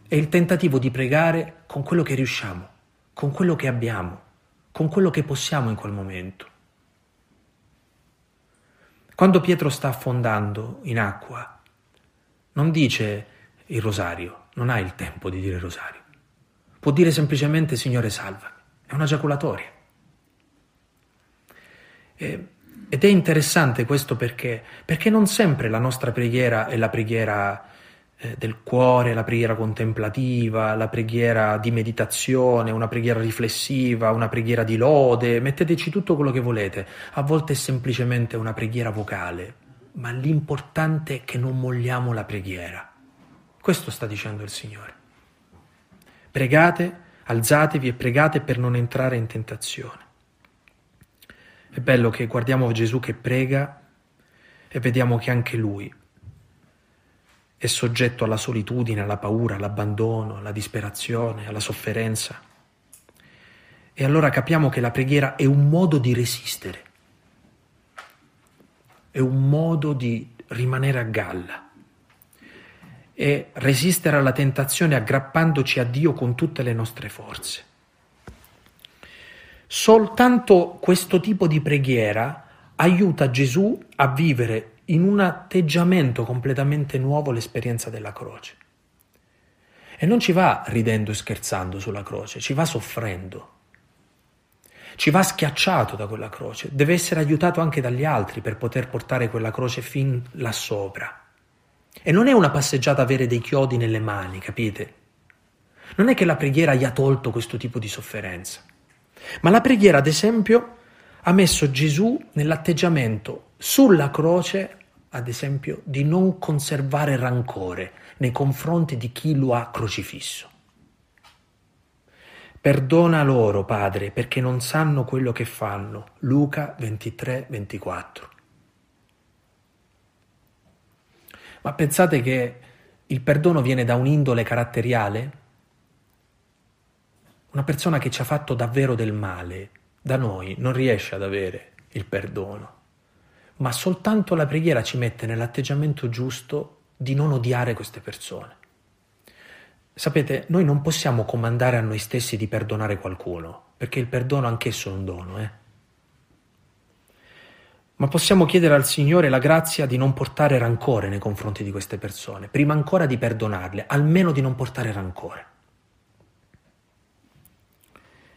È il tentativo di pregare con quello che riusciamo, con quello che abbiamo, con quello che possiamo in quel momento. Quando Pietro sta affondando in acqua, non dice il rosario, non ha il tempo di dire il rosario. Può dire semplicemente Signore salvami. È una giaculatoria. Ed è interessante questo perché? Perché non sempre la nostra preghiera è la preghiera eh, del cuore, la preghiera contemplativa, la preghiera di meditazione, una preghiera riflessiva, una preghiera di lode, metteteci tutto quello che volete. A volte è semplicemente una preghiera vocale, ma l'importante è che non molliamo la preghiera. Questo sta dicendo il Signore. Pregate, alzatevi e pregate per non entrare in tentazione. È bello che guardiamo Gesù che prega e vediamo che anche lui è soggetto alla solitudine, alla paura, all'abbandono, alla disperazione, alla sofferenza. E allora capiamo che la preghiera è un modo di resistere, è un modo di rimanere a galla e resistere alla tentazione aggrappandoci a Dio con tutte le nostre forze. Soltanto questo tipo di preghiera aiuta Gesù a vivere in un atteggiamento completamente nuovo l'esperienza della croce. E non ci va ridendo e scherzando sulla croce, ci va soffrendo. Ci va schiacciato da quella croce, deve essere aiutato anche dagli altri per poter portare quella croce fin là sopra. E non è una passeggiata avere dei chiodi nelle mani, capite? Non è che la preghiera gli ha tolto questo tipo di sofferenza. Ma la preghiera, ad esempio, ha messo Gesù nell'atteggiamento sulla croce, ad esempio, di non conservare rancore nei confronti di chi lo ha crocifisso. Perdona loro, Padre, perché non sanno quello che fanno. Luca 23, 24. Ma pensate che il perdono viene da un'indole caratteriale? Una persona che ci ha fatto davvero del male da noi non riesce ad avere il perdono, ma soltanto la preghiera ci mette nell'atteggiamento giusto di non odiare queste persone. Sapete, noi non possiamo comandare a noi stessi di perdonare qualcuno, perché il perdono anch'esso è un dono, eh? Ma possiamo chiedere al Signore la grazia di non portare rancore nei confronti di queste persone, prima ancora di perdonarle, almeno di non portare rancore.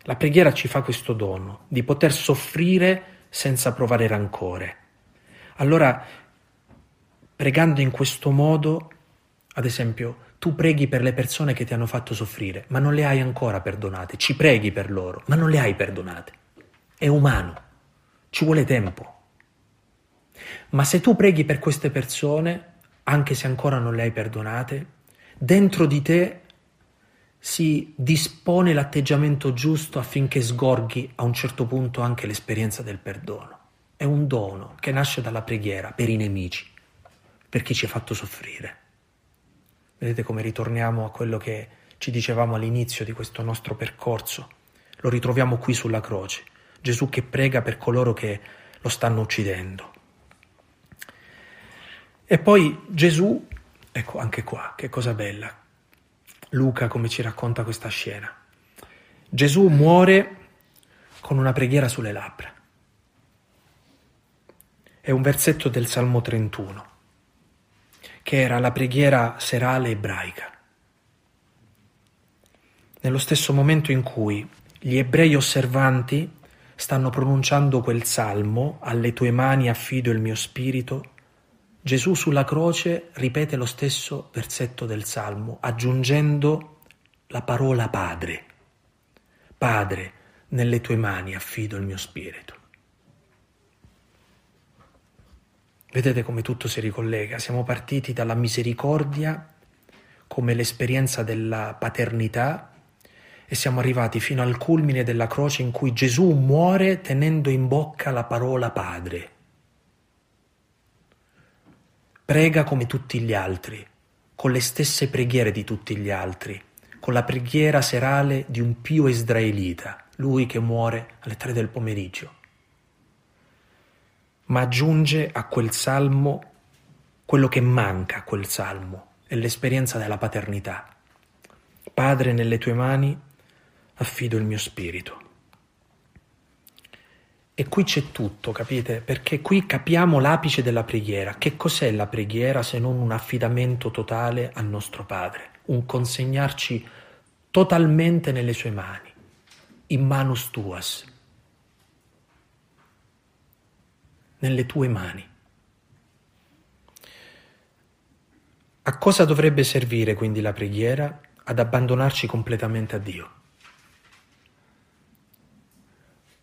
La preghiera ci fa questo dono, di poter soffrire senza provare rancore. Allora, pregando in questo modo, ad esempio, tu preghi per le persone che ti hanno fatto soffrire, ma non le hai ancora perdonate, ci preghi per loro, ma non le hai perdonate. È umano, ci vuole tempo. Ma se tu preghi per queste persone, anche se ancora non le hai perdonate, dentro di te si dispone l'atteggiamento giusto affinché sgorghi a un certo punto anche l'esperienza del perdono. È un dono che nasce dalla preghiera per i nemici, per chi ci ha fatto soffrire. Vedete come ritorniamo a quello che ci dicevamo all'inizio di questo nostro percorso. Lo ritroviamo qui sulla croce. Gesù che prega per coloro che lo stanno uccidendo. E poi Gesù, ecco anche qua, che cosa bella, Luca come ci racconta questa scena. Gesù muore con una preghiera sulle labbra. È un versetto del Salmo 31, che era la preghiera serale ebraica. Nello stesso momento in cui gli ebrei osservanti stanno pronunciando quel salmo, alle tue mani affido il mio spirito, Gesù sulla croce ripete lo stesso versetto del Salmo, aggiungendo la parola Padre. Padre, nelle tue mani affido il mio spirito. Vedete come tutto si ricollega. Siamo partiti dalla misericordia come l'esperienza della paternità e siamo arrivati fino al culmine della croce in cui Gesù muore tenendo in bocca la parola Padre Prega come tutti gli altri, con le stesse preghiere di tutti gli altri, con la preghiera serale di un pio israelita, lui che muore alle tre del pomeriggio. Ma aggiunge a quel salmo quello che manca a quel salmo, è l'esperienza della paternità. Padre, nelle tue mani affido il mio spirito. E qui c'è tutto, capite? Perché qui capiamo l'apice della preghiera. Che cos'è la preghiera se non un affidamento totale al nostro Padre? Un consegnarci totalmente nelle sue mani, in manus tuas, nelle tue mani. A cosa dovrebbe servire quindi la preghiera? Ad abbandonarci completamente a Dio.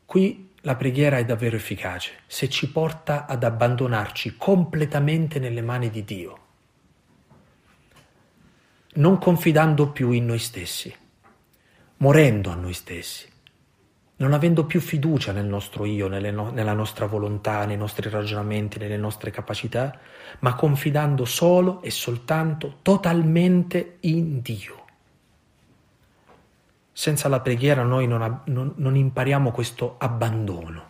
Qui la preghiera è davvero efficace se ci porta ad abbandonarci completamente nelle mani di Dio, non confidando più in noi stessi, morendo a noi stessi, non avendo più fiducia nel nostro io, no- nella nostra volontà, nei nostri ragionamenti, nelle nostre capacità, ma confidando solo e soltanto totalmente in Dio. Senza la preghiera noi non, non, non impariamo questo abbandono,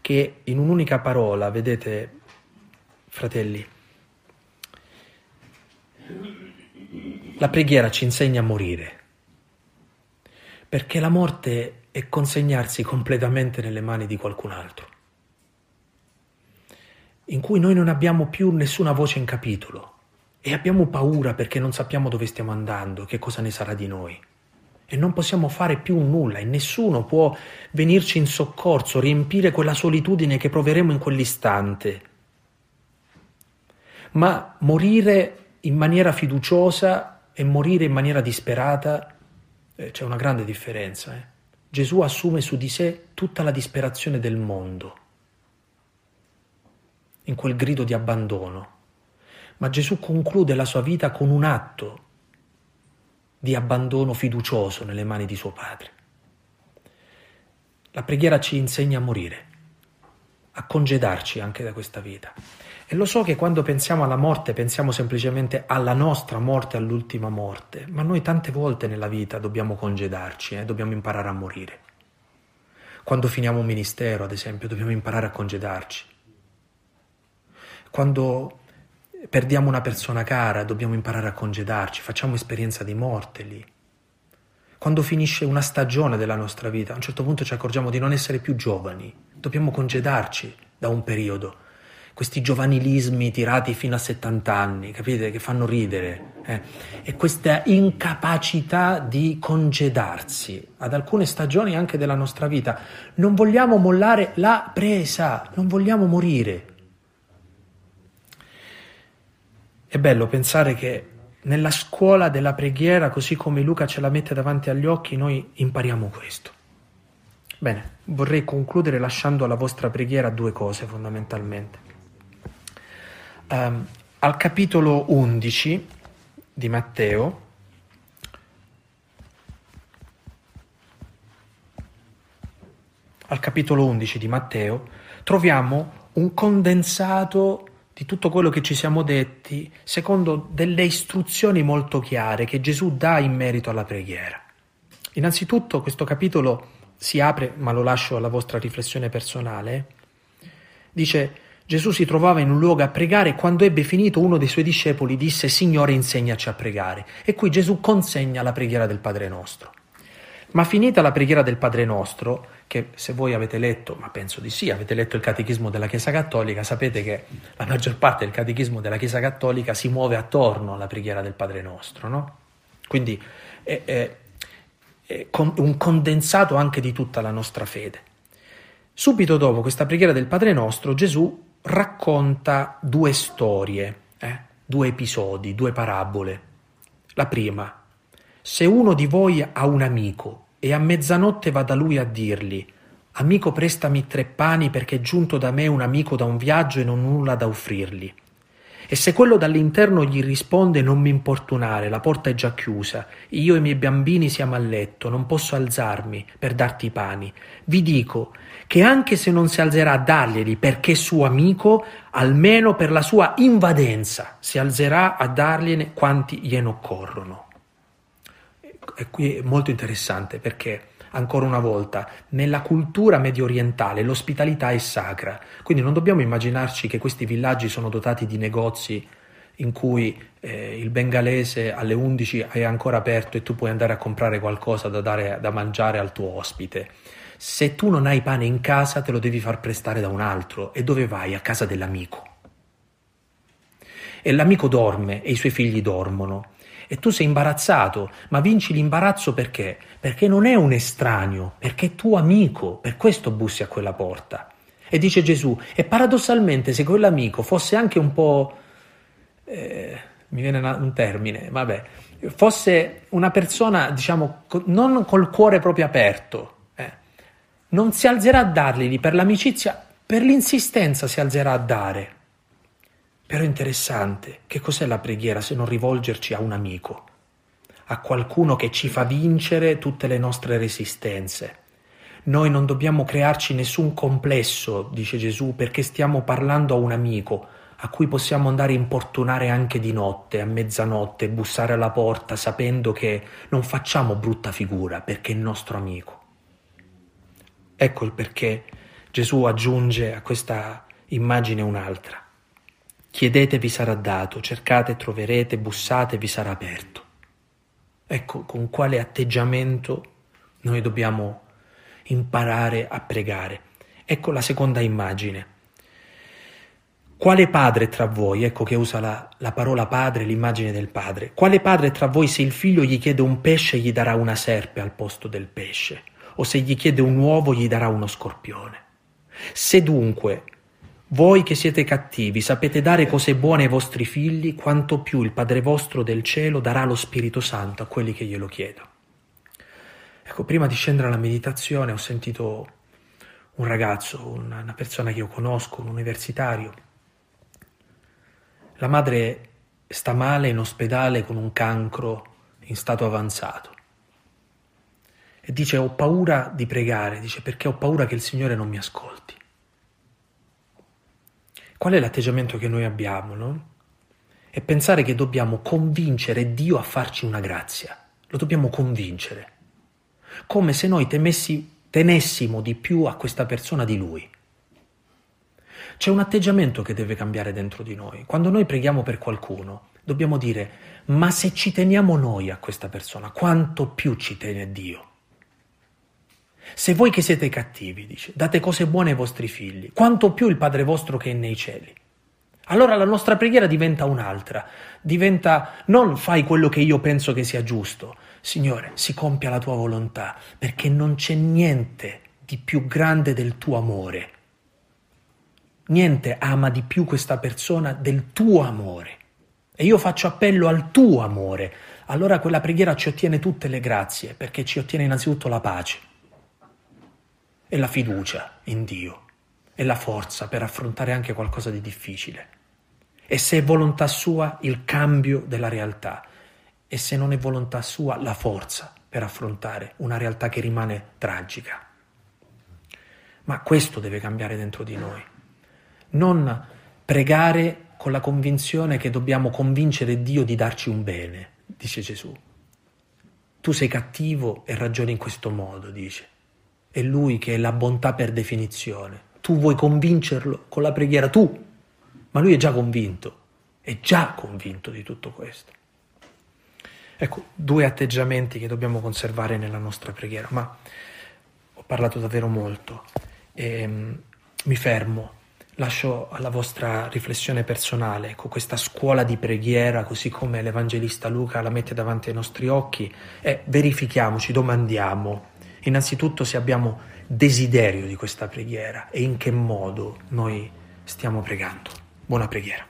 che in un'unica parola, vedete, fratelli, la preghiera ci insegna a morire, perché la morte è consegnarsi completamente nelle mani di qualcun altro, in cui noi non abbiamo più nessuna voce in capitolo, e abbiamo paura perché non sappiamo dove stiamo andando, che cosa ne sarà di noi. E non possiamo fare più nulla e nessuno può venirci in soccorso, riempire quella solitudine che proveremo in quell'istante. Ma morire in maniera fiduciosa e morire in maniera disperata eh, c'è una grande differenza. Eh? Gesù assume su di sé tutta la disperazione del mondo in quel grido di abbandono ma Gesù conclude la sua vita con un atto di abbandono fiducioso nelle mani di suo Padre. La preghiera ci insegna a morire, a congedarci anche da questa vita. E lo so che quando pensiamo alla morte pensiamo semplicemente alla nostra morte, all'ultima morte, ma noi tante volte nella vita dobbiamo congedarci, eh? dobbiamo imparare a morire. Quando finiamo un ministero, ad esempio, dobbiamo imparare a congedarci. Quando perdiamo una persona cara, dobbiamo imparare a congedarci, facciamo esperienza di morte lì. Quando finisce una stagione della nostra vita, a un certo punto ci accorgiamo di non essere più giovani, dobbiamo congedarci da un periodo. Questi giovanilismi tirati fino a 70 anni, capite, che fanno ridere. Eh? E questa incapacità di congedarsi ad alcune stagioni anche della nostra vita. Non vogliamo mollare la presa, non vogliamo morire. È bello pensare che nella scuola della preghiera, così come Luca ce la mette davanti agli occhi, noi impariamo questo. Bene, vorrei concludere lasciando alla vostra preghiera due cose fondamentalmente. Um, al capitolo 11 di Matteo, al capitolo 11 di Matteo, troviamo un condensato di tutto quello che ci siamo detti secondo delle istruzioni molto chiare che Gesù dà in merito alla preghiera. Innanzitutto questo capitolo si apre, ma lo lascio alla vostra riflessione personale, dice Gesù si trovava in un luogo a pregare e quando ebbe finito uno dei suoi discepoli disse Signore insegnaci a pregare e qui Gesù consegna la preghiera del Padre nostro. Ma finita la preghiera del Padre nostro, che se voi avete letto, ma penso di sì, avete letto il Catechismo della Chiesa Cattolica, sapete che la maggior parte del Catechismo della Chiesa Cattolica si muove attorno alla preghiera del Padre nostro, no? Quindi è, è, un condensato anche di tutta la nostra fede. Subito dopo questa preghiera del Padre nostro, Gesù racconta due storie, eh? due episodi, due parabole. La prima, se uno di voi ha un amico e a mezzanotte va da lui a dirgli Amico prestami tre pani perché è giunto da me un amico da un viaggio e non ho nulla da offrirgli. E se quello dall'interno gli risponde non mi importunare, la porta è già chiusa, io e i miei bambini siamo a letto, non posso alzarmi per darti i pani. Vi dico che anche se non si alzerà a darglieli perché suo amico, almeno per la sua invadenza si alzerà a dargliene quanti gliene occorrono. E qui è molto interessante perché ancora una volta, nella cultura medio orientale l'ospitalità è sacra, quindi non dobbiamo immaginarci che questi villaggi sono dotati di negozi in cui eh, il bengalese alle 11 è ancora aperto e tu puoi andare a comprare qualcosa da, dare, da mangiare al tuo ospite. Se tu non hai pane in casa te lo devi far prestare da un altro e dove vai? A casa dell'amico. E l'amico dorme e i suoi figli dormono e tu sei imbarazzato, ma vinci l'imbarazzo perché? Perché non è un estraneo, perché è tuo amico, per questo bussi a quella porta. E dice Gesù, e paradossalmente se quell'amico fosse anche un po'... Eh, mi viene un termine, vabbè, fosse una persona, diciamo, non col cuore proprio aperto, eh, non si alzerà a dargli per l'amicizia, per l'insistenza si alzerà a dare. Però è interessante, che cos'è la preghiera se non rivolgerci a un amico, a qualcuno che ci fa vincere tutte le nostre resistenze. Noi non dobbiamo crearci nessun complesso, dice Gesù, perché stiamo parlando a un amico a cui possiamo andare a importunare anche di notte, a mezzanotte, bussare alla porta sapendo che non facciamo brutta figura perché è il nostro amico. Ecco il perché Gesù aggiunge a questa immagine un'altra. Chiedete vi sarà dato, cercate troverete, bussate vi sarà aperto. Ecco con quale atteggiamento noi dobbiamo imparare a pregare. Ecco la seconda immagine. Quale padre tra voi, ecco che usa la, la, parola padre, l'immagine del padre, quale padre tra voi se il figlio gli chiede un pesce gli darà una serpe al posto del pesce, o se gli chiede un uovo gli darà uno scorpione? Se dunque voi che siete cattivi sapete dare cose buone ai vostri figli, quanto più il Padre vostro del cielo darà lo Spirito Santo a quelli che glielo chiedono. Ecco, prima di scendere alla meditazione ho sentito un ragazzo, una, persona che io conosco, un universitario. La madre sta male in ospedale con un cancro in stato avanzato. E dice ho paura di pregare, dice perché ho paura che il Signore non mi ascolti. Qual è l'atteggiamento che noi abbiamo, no? È pensare che dobbiamo convincere Dio a farci una grazia. Lo dobbiamo convincere. Come se noi temessi, tenessimo di più a questa persona di Lui. C'è un atteggiamento che deve cambiare dentro di noi. Quando noi preghiamo per qualcuno, dobbiamo dire, ma se ci teniamo noi a questa persona, quanto più ci tiene Dio? Se voi che siete cattivi, dice, date cose buone ai vostri figli, quanto più il Padre vostro che è nei cieli. Allora la nostra preghiera diventa un'altra, diventa non fai quello che io penso che sia giusto, Signore, si compia la tua volontà, perché non c'è niente di più grande del tuo amore. Niente ama di più questa persona del tuo amore. E io faccio appello al tuo amore. Allora quella preghiera ci ottiene tutte le grazie, perché ci ottiene innanzitutto la pace e la fiducia in Dio e la forza per affrontare anche qualcosa di difficile. E se è volontà sua, il cambio della realtà e se non è volontà sua la forza per affrontare una realtà che rimane tragica. Ma questo deve cambiare dentro di noi. Non pregare con la convinzione che dobbiamo convincere Dio di darci un bene, dice Gesù. Tu sei cattivo e ragioni in questo modo, dice. È Lui che è la bontà per definizione. Tu vuoi convincerlo con la preghiera, tu, ma Lui è già convinto, è già convinto di tutto questo. Ecco, due atteggiamenti che dobbiamo conservare nella nostra preghiera, ma ho parlato davvero molto. E um, mi fermo, lascio alla vostra riflessione personale, ecco, questa scuola di preghiera, così come l'Evangelista Luca la mette davanti ai nostri occhi, e verifichiamoci, domandiamo, innanzitutto se abbiamo desiderio di questa preghiera e in che modo noi stiamo pregando. Buona preghiera.